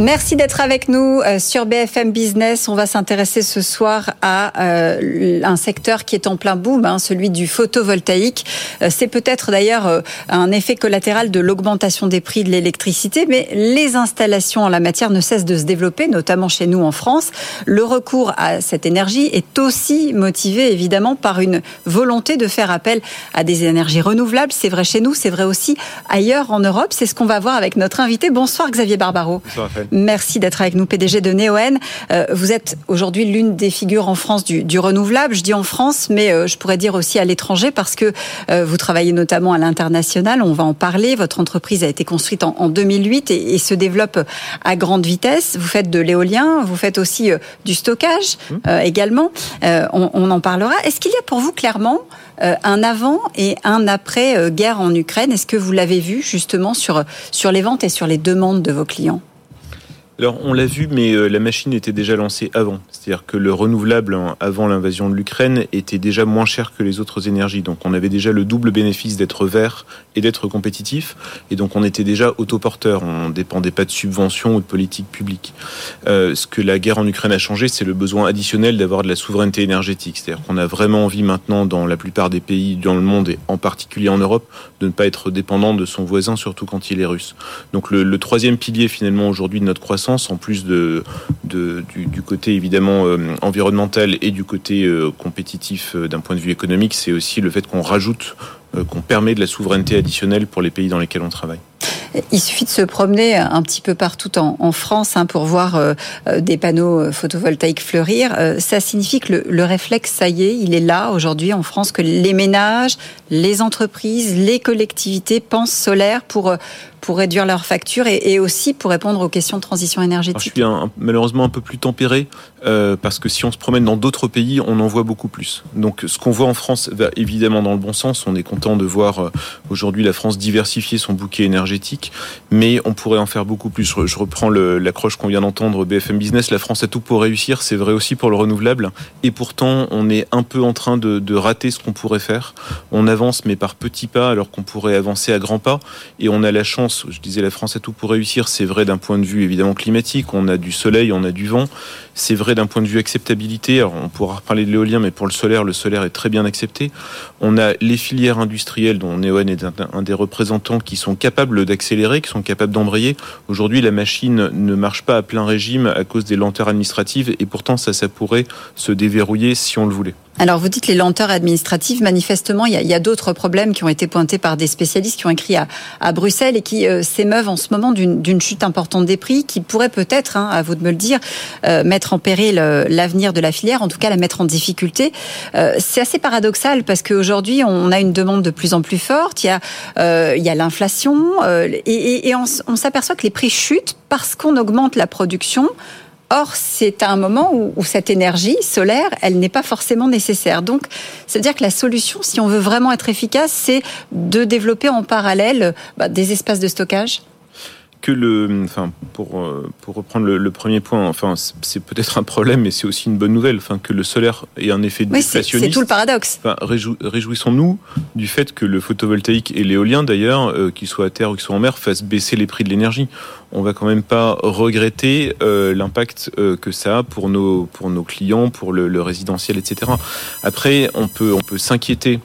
Merci d'être avec nous euh, sur BFM Business. On va s'intéresser ce soir à euh, un secteur qui est en plein boom, hein, celui du photovoltaïque. Euh, c'est peut-être d'ailleurs un effet collatéral de l'augmentation des prix de l'électricité, mais les installations en la matière ne cessent de se développer, notamment chez nous en France. Le recours à cette énergie est aussi motivé évidemment par une volonté de faire appel à des énergies renouvelables. C'est vrai chez nous, c'est vrai aussi ailleurs en Europe. C'est ce qu'on va voir avec notre invité. Bonsoir Xavier Barbaro. Bonsoir Merci d'être avec nous, PDG de Neoen. Euh, vous êtes aujourd'hui l'une des figures en France du, renouvelable. Je dis en France, mais euh, je pourrais dire aussi à l'étranger parce que euh, vous travaillez notamment à l'international. On va en parler. Votre entreprise a été construite en, 2008 et, se développe à grande vitesse. Vous faites de l'éolien, vous faites aussi du stockage mmh. également. On, on, en parlera. Est-ce qu'il y a pour vous clairement un avant et un après guerre en Ukraine? Est-ce que vous l'avez vu justement sur, sur les ventes et sur les demandes de vos clients? Alors on l'a vu, mais euh, la machine était déjà lancée avant. C'est-à-dire que le renouvelable hein, avant l'invasion de l'Ukraine était déjà moins cher que les autres énergies. Donc on avait déjà le double bénéfice d'être vert et d'être compétitif. Et donc on était déjà autoporteur. On ne dépendait pas de subventions ou de politiques publiques. Euh, ce que la guerre en Ukraine a changé, c'est le besoin additionnel d'avoir de la souveraineté énergétique. C'est-à-dire qu'on a vraiment envie maintenant dans la plupart des pays dans le monde et en particulier en Europe de ne pas être dépendant de son voisin, surtout quand il est russe. Donc le, le troisième pilier finalement aujourd'hui de notre croissance en plus du, côté évidemment euh, environnemental et du côté euh, compétitif euh, d'un point de vue économique, c'est aussi le fait qu'on rajoute, qu'on permet de la souveraineté additionnelle pour les pays dans lesquels on travaille. Il suffit de se promener un petit peu partout en, France hein, pour voir des panneaux photovoltaïques fleurir. ça signifie que le, le, réflexe, ça y est, il est là aujourd'hui en France, que les ménages, les entreprises, les collectivités pensent solaire pour pour réduire leurs factures et, aussi pour répondre aux questions de transition énergétique Je suis malheureusement un peu plus tempéré euh, parce que si on se promène dans d'autres pays, on en voit beaucoup plus. Donc ce qu'on voit en France va évidemment dans le bon sens. On est content de voir euh, aujourd'hui la France diversifier son bouquet énergétique, mais on pourrait en faire beaucoup plus. Je reprends l'accroche qu'on vient d'entendre BFM Business. La France a tout pour réussir. C'est vrai aussi pour le renouvelable. Et pourtant, on est un peu en train de rater ce qu'on pourrait faire. On avance, mais par petits pas, alors qu'on pourrait avancer à grands pas. Et on a la chance je disais la France a tout pour réussir, c'est vrai d'un point de vue évidemment climatique, on a du soleil, on a du vent, c'est vrai d'un point de vue acceptabilité, on pourra reparler de l'éolien, mais pour le solaire, le solaire est très bien accepté. On a les filières industrielles dont Neoen est un, des représentants qui sont capables d'accélérer, qui sont capables d'embrayer. Aujourd'hui, la machine ne marche pas à plein régime à cause des lenteurs administratives et pourtant ça, ça pourrait se déverrouiller si on le voulait. Alors vous dites les lenteurs administratives, manifestement il y a, d'autres problèmes qui ont été pointés par des spécialistes qui ont écrit à, à Bruxelles et qui euh, s'émeuvent en ce moment d'une chute importante des prix qui pourrait peut-être, hein, à vous de me le dire, euh, mettre en péril euh, l'avenir de la filière, en tout cas la mettre en difficulté. C'est assez paradoxal parce qu'aujourd'hui on a une demande de plus en plus forte, il y a, a l'inflation et, et, on, on s'aperçoit que les prix chutent parce qu'on augmente la production Or, c'est à un moment où, cette énergie solaire, elle n'est pas forcément nécessaire. Donc, c'est-à-dire que la solution, si on veut vraiment être efficace, c'est de développer en parallèle bah, des espaces de stockage que le, enfin, pour, euh, pour reprendre le, premier point, enfin, c'est peut-être un problème, mais c'est aussi une bonne nouvelle, enfin, que le solaire ait un effet oui, déflationniste. C'est tout le paradoxe. Enfin, réjouissons-nous du fait que le photovoltaïque et l'éolien, d'ailleurs, euh, qu'ils soient à terre ou qu'ils soient en mer, fassent baisser les prix de l'énergie. On va quand même pas regretter euh, l'impact que ça a pour nos, pour nos clients, pour le, le résidentiel, etc. Après, on peut, on peut s'inquiéter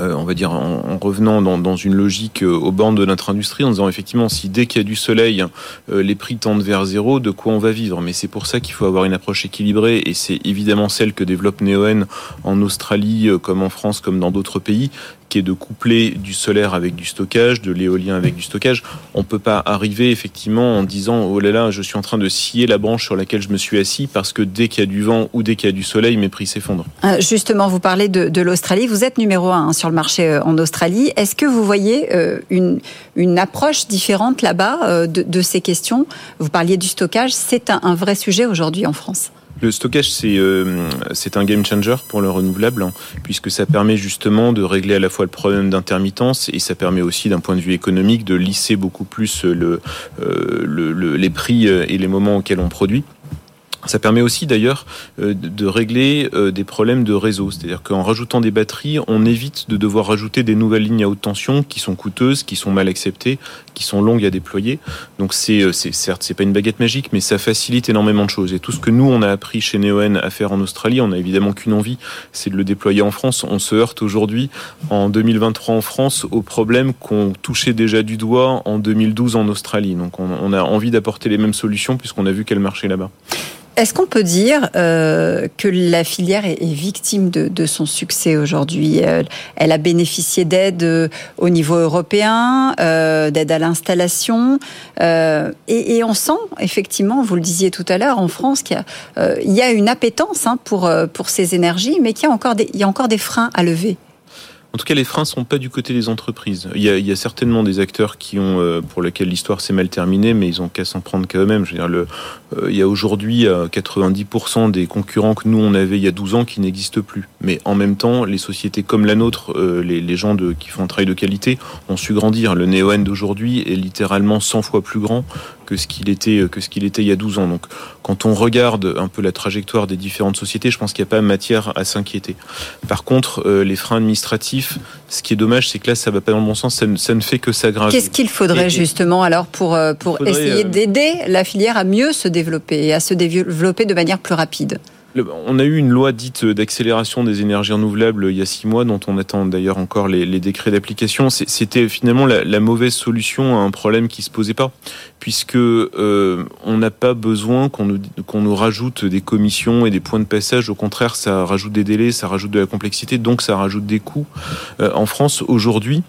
euh, on va dire, en, revenant dans, une logique euh, aux bornes de notre industrie, en disant effectivement, si dès qu'il y a du soleil, euh, les prix tendent vers zéro, de quoi on va vivre? Mais c'est pour ça qu'il faut avoir une approche équilibrée, et c'est évidemment celle que développe Neoen en Australie, comme en France, comme dans d'autres pays, qui est de coupler du solaire avec du stockage, de l'éolien avec du stockage. On ne peut pas arriver effectivement en disant oh là là, je suis en train de scier la branche sur laquelle je me suis assis parce que dès qu'il y a du vent ou dès qu'il y a du soleil, mes prix s'effondrent. Euh, justement, vous parlez de, l'Australie. Vous êtes numéro un hein, sur le marché euh, en Australie. Est-ce que vous voyez euh, une, une approche différente là-bas de, ces questions? Vous parliez du stockage. C'est un vrai sujet aujourd'hui en France. Le stockage, euh, c'est un game changer pour le renouvelable, hein, puisque ça permet justement de régler à la fois le problème d'intermittence et ça permet aussi, d'un point de vue économique, de lisser beaucoup plus euh, le, les prix et les moments auxquels on produit. Ça permet aussi d'ailleurs euh, de régler euh, des problèmes de réseau, c'est-à-dire qu'en rajoutant des batteries, on évite de devoir rajouter des nouvelles lignes à haute tension qui sont coûteuses, qui sont mal acceptées, qui sont longues à déployer. Donc c'est euh, certes c'est pas une baguette magique, mais ça facilite énormément de choses. Et tout ce que nous on a appris chez Neoen à faire en Australie, on a évidemment qu'une envie, c'est de le déployer en France. On se heurte aujourd'hui en 2023 en France aux problèmes qu'on touchait déjà du doigt en 2012 en Australie. Donc on, on a envie d'apporter les mêmes solutions puisqu'on a vu qu'elles marchaient là-bas. Est-ce qu'on peut dire euh, que la filière est, victime de, son succès aujourd'hui? Elle a bénéficié d'aide euh, au niveau européen, euh, d'aide à l'installation, et, on sent effectivement, vous le disiez tout à l'heure, en France, qu'il y, a une appétence hein, pour, pour ces énergies, mais qu'il y a encore des, il y a encore des freins à lever. En tout cas, les freins sont pas du côté des entreprises. Il y a, certainement des acteurs qui ont, euh, pour lesquels l'histoire s'est mal terminée, mais ils ont qu'à s'en prendre qu'à eux-mêmes. Euh, il y a aujourd'hui 90% euh, des concurrents que nous on avait il y a 12 ans qui n'existent plus. Mais en même temps, les sociétés comme la nôtre, les, les, gens qui font un travail de qualité, ont su grandir. Le Neoen d'aujourd'hui est littéralement 100 fois plus grand que ce qu'il était que ce qu'il était il y a 12 ans. Donc, quand on regarde un peu la trajectoire des différentes sociétés, je pense qu'il n'y a pas matière à s'inquiéter. Par contre, les freins administratifs ce qui est dommage, c'est que là, ça va pas dans le bon sens. Ça ne, fait que s'aggraver. Qu'est-ce qu'il faudrait justement alors pour euh, pour essayer euh, d'aider la filière à mieux se développer et à se développer de manière plus rapide? On a eu une loi dite d'accélération des énergies renouvelables il y a six mois, dont on attend d'ailleurs encore les, décrets d'application. C'était finalement la, mauvaise solution à un problème qui se posait pas, puisque euh, on n'a pas besoin qu'on nous, nous rajoute des commissions et des points de passage. Au contraire, ça rajoute des délais, ça rajoute de la complexité, donc ça rajoute des coûts. Euh, en France, aujourd'hui,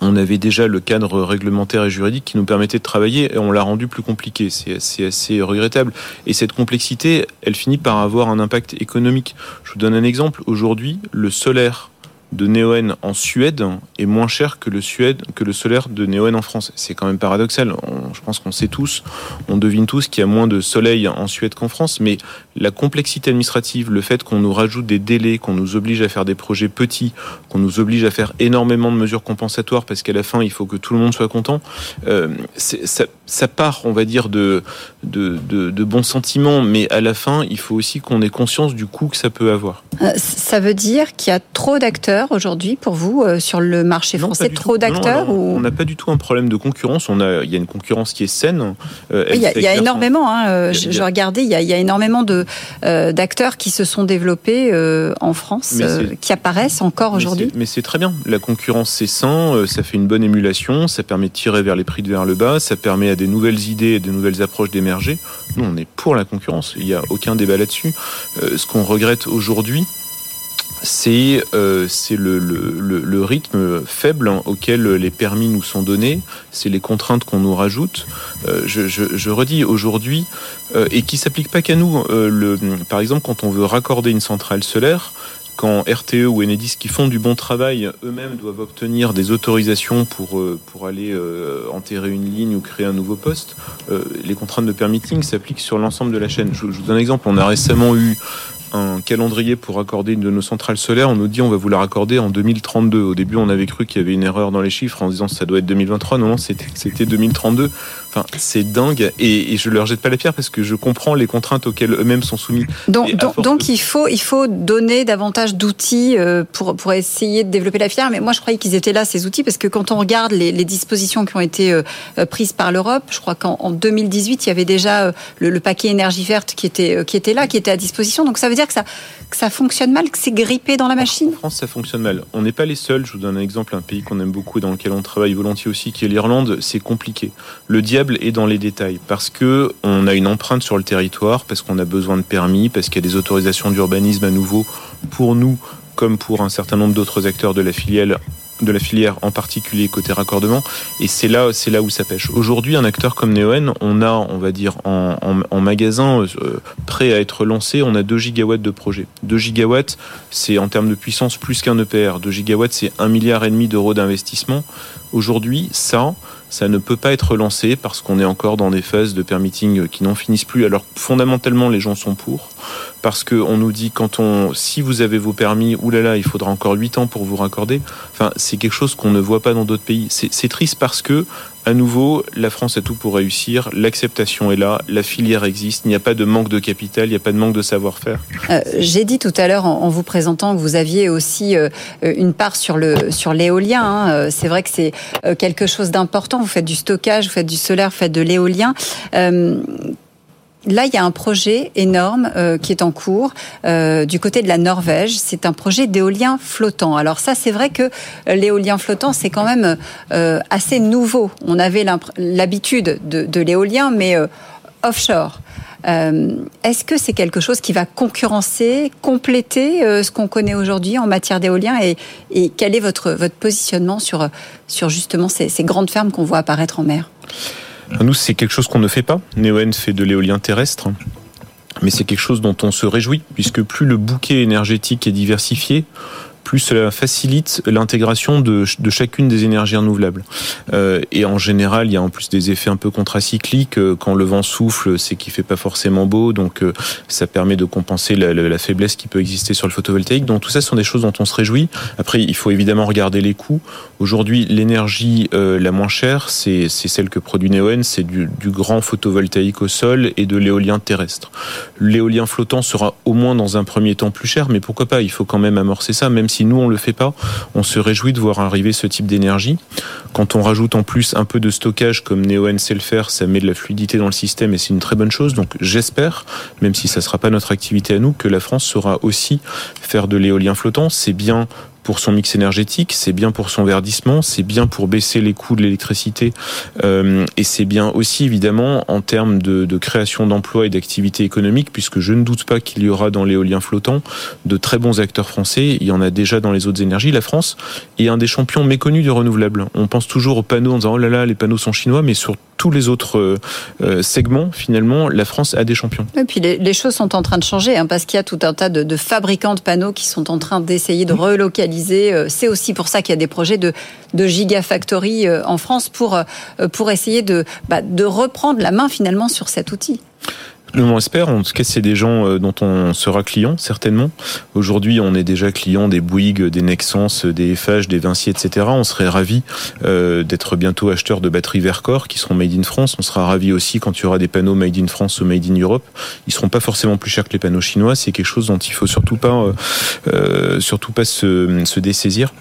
on avait déjà le cadre réglementaire et juridique qui nous permettait de travailler et on l'a rendu plus compliqué. C'est assez, regrettable. Et cette complexité, elle finit par avoir un impact économique. Je vous donne un exemple. Aujourd'hui, le solaire de Neoen en Suède est moins cher que le, Suède, que le solaire de Neoen en France. C'est quand même paradoxal. je pense qu'on sait tous, on devine tous qu'il y a moins de soleil en Suède qu'en France, mais la complexité administrative, le fait qu'on nous rajoute des délais, qu'on nous oblige à faire des projets petits, qu'on nous oblige à faire énormément de mesures compensatoires parce qu'à la fin, il faut que tout le monde soit content, euh, ça, part, on va dire, de, de, de, bons sentiments, mais à la fin, il faut aussi qu'on ait conscience du coût que ça peut avoir. Euh, ça veut dire qu'il y a trop d'acteurs aujourd'hui pour vous euh, sur le marché français Trop d'acteurs On n'a pas du tout un problème de concurrence. On a, il y a une concurrence qui est saine. Euh, il y a, énormément. Hein, je, regardais, il y, a, il y a énormément de euh, d'acteurs qui se sont développés en France, qui apparaissent encore aujourd'hui. Mais c'est très bien. La concurrence c'est sain. ça fait une bonne émulation. Ça permet de tirer vers les prix de vers le bas. Ça permet à des nouvelles idées, et des nouvelles approches d'émerger. Nous, on est pour la concurrence. Il n'y a aucun débat là-dessus. ce qu'on regrette aujourd'hui, c'est euh, le, le, rythme faible auquel les permis nous sont donnés, c'est les contraintes qu'on nous rajoute. Euh, je, redis aujourd'hui, euh, et qui s'applique pas qu'à nous. Par exemple, quand on veut raccorder une centrale solaire, quand RTE ou Enedis qui font du bon travail eux-mêmes doivent obtenir des autorisations pour, pour aller enterrer une ligne ou créer un nouveau poste, les contraintes de permitting s'appliquent sur l'ensemble de la chaîne. Je, vous donne un exemple. On a récemment eu un calendrier pour accorder une de nos centrales solaires. On nous dit on va vous la raccorder en 2032. Au début, on avait cru qu'il y avait une erreur dans les chiffres en disant ça doit être 2023. Non, non, c'était 2032. Enfin, c'est dingue et, et, je leur jette pas la pierre parce que je comprends les contraintes auxquelles eux-mêmes sont soumis. Donc, donc, il faut il faut donner davantage d'outils euh, pour pour essayer de développer la fière. Mais moi, je croyais qu'ils étaient là ces outils parce que quand on regarde les, les dispositions qui ont été euh, euh, prises par l'Europe, je crois qu'en 2018, il y avait déjà le, le, paquet énergie verte qui était qui était là, qui était à disposition. Donc ça veut dire que ça que ça fonctionne mal, que c'est grippé dans la machine? En France, ça fonctionne mal. On n'est pas les seuls. Je vous donne un exemple, un pays qu'on aime beaucoup, dans lequel on travaille volontiers aussi, qui est l'Irlande. C'est compliqué. Le diable et dans les détails parce que on a une empreinte sur le territoire, parce qu'on a besoin de permis, parce qu'il y a des autorisations d'urbanisme à nouveau pour nous comme pour un certain nombre d'autres acteurs de la filière de la filière en particulier côté raccordement et c'est là c'est là où ça pêche. Aujourd'hui un acteur comme Neoen, on a on va dire en, magasin euh, prêt à être lancé, on a 2 gigawatts de projet. 2 gigawatts, c'est en termes de puissance plus qu'un EPR. 2 gigawatts, c'est un milliard et demi d'euros d'investissement. Aujourd'hui, ça, ça ne peut pas être lancé parce qu'on est encore dans des phases de permitting qui n'en finissent plus. Alors fondamentalement, les gens sont pour parce qu'on nous dit quand on, si vous avez vos permis, oulala, il faudra encore 8 ans pour vous raccorder. C'est quelque chose qu'on ne voit pas dans d'autres pays. C'est triste parce que À nouveau, la France a tout pour réussir. L'acceptation est là, la filière existe. Il n'y a pas de manque de capital, il n'y a pas de manque de savoir-faire. Euh, J'ai dit tout à l'heure en, vous présentant que vous aviez aussi euh, une part sur l'éolien. Hein. Euh, c'est vrai que c'est quelque chose d'important. Vous faites du stockage, vous faites du solaire, vous faites de l'éolien. Là, il y a un projet énorme euh, qui est en cours euh, du côté de la Norvège. C'est un projet d'éolien flottant. Alors ça, c'est vrai que euh, l'éolien flottant, c'est quand même euh, assez nouveau. On avait l'habitude de, de l'éolien, mais euh, offshore. Est-ce que c'est quelque chose qui va concurrencer, compléter ce qu'on connaît aujourd'hui en matière d'éolien et, et, quel est votre, votre positionnement sur, sur justement ces, ces grandes fermes qu'on voit apparaître en mer? Nous, c'est quelque chose qu'on ne fait pas. Neoen fait de l'éolien terrestre. Mais c'est quelque chose dont on se réjouit, puisque plus le bouquet énergétique est diversifié, plus cela facilite l'intégration de, de, chacune des énergies renouvelables. Euh, et en général, il y a en plus des effets un peu contracycliques. Euh, quand le vent souffle, c'est qu'il fait pas forcément beau, donc euh, ça permet de compenser la, la, faiblesse qui peut exister sur le photovoltaïque. Donc tout ça ce sont des choses dont on se réjouit. Après, il faut évidemment regarder les coûts. Aujourd'hui, l'énergie euh, la moins chère, c'est celle que produit Neoen, c'est du, du grand photovoltaïque au sol et de l'éolien terrestre. L'éolien flottant sera au moins dans un premier temps plus cher, mais pourquoi pas Il faut quand même amorcer ça, même si si nous on le fait pas, on se réjouit de voir arriver ce type d'énergie. Quand on rajoute en plus un peu de stockage comme Neoen sait le faire, ça met de la fluidité dans le système et c'est une très bonne chose. Donc j'espère, même si ça sera pas notre activité à nous, que la France saura aussi faire de l'éolien flottant. C'est bien pour son mix énergétique, c'est bien pour son verdissement, c'est bien pour baisser les coûts de l'électricité euh, et c'est bien aussi évidemment en termes de, de création d'emplois et d'activité économique puisque je ne doute pas qu'il y aura dans l'éolien flottant de très bons acteurs français. Il y en a déjà dans les autres énergies. La France est un des champions méconnus du renouvelable. On pense toujours aux panneaux en disant oh là là les panneaux sont chinois, mais sur tous les autres euh, segments, finalement, la France a des champions. Et puis les, les choses sont en train de changer, hein, parce qu'il y a tout un tas de, de, fabricants de panneaux qui sont en train d'essayer de relocaliser. Euh, c'est aussi pour ça qu'il y a des projets de, de gigafactory euh, en France pour, pour essayer de, bah, de reprendre la main finalement sur cet outil. On espère. En tout cas, c'est des gens euh, dont on sera client, certainement. Aujourd'hui, on est déjà client des Bouygues, des Nexans, des FH, des Vinci, etc. On serait ravis euh, d'être bientôt acheteur de batteries Vercor qui seront made in France. On sera ravis aussi quand il y aura des panneaux made in France ou made in Europe. Ils seront pas forcément plus chers que les panneaux chinois. C'est quelque chose dont il faut surtout pas, euh surtout pas se, se dessaisir.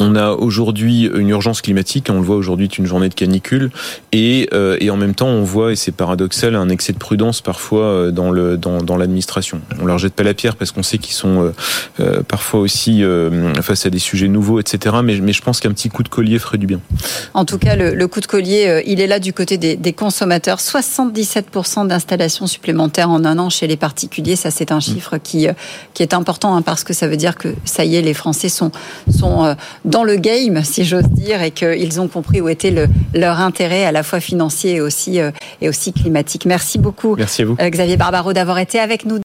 On a aujourd'hui une urgence climatique, on le voit aujourd'hui une journée de canicule, et, euh, et en même temps on voit, et c'est paradoxal, un excès de prudence parfois euh, dans le dans, dans l'administration. On leur jette pas la pierre parce qu'on sait qu'ils sont euh, euh, parfois aussi euh, face à des sujets nouveaux, etc. Mais, mais je pense qu'un petit coup de collier ferait du bien. En tout cas, le, le coup de collier, il est là du côté des, des consommateurs. 77% d'installations supplémentaires en un an chez les particuliers, ça c'est un chiffre qui qui est important hein, parce que ça veut dire que ça y est, les Français sont sont dans le game, si j'ose dire, et qu'ils ont compris où était le, leur intérêt à la fois financier et aussi, euh, et aussi climatique. Merci beaucoup, Merci à vous. Xavier Barbaro, d'avoir été avec nous.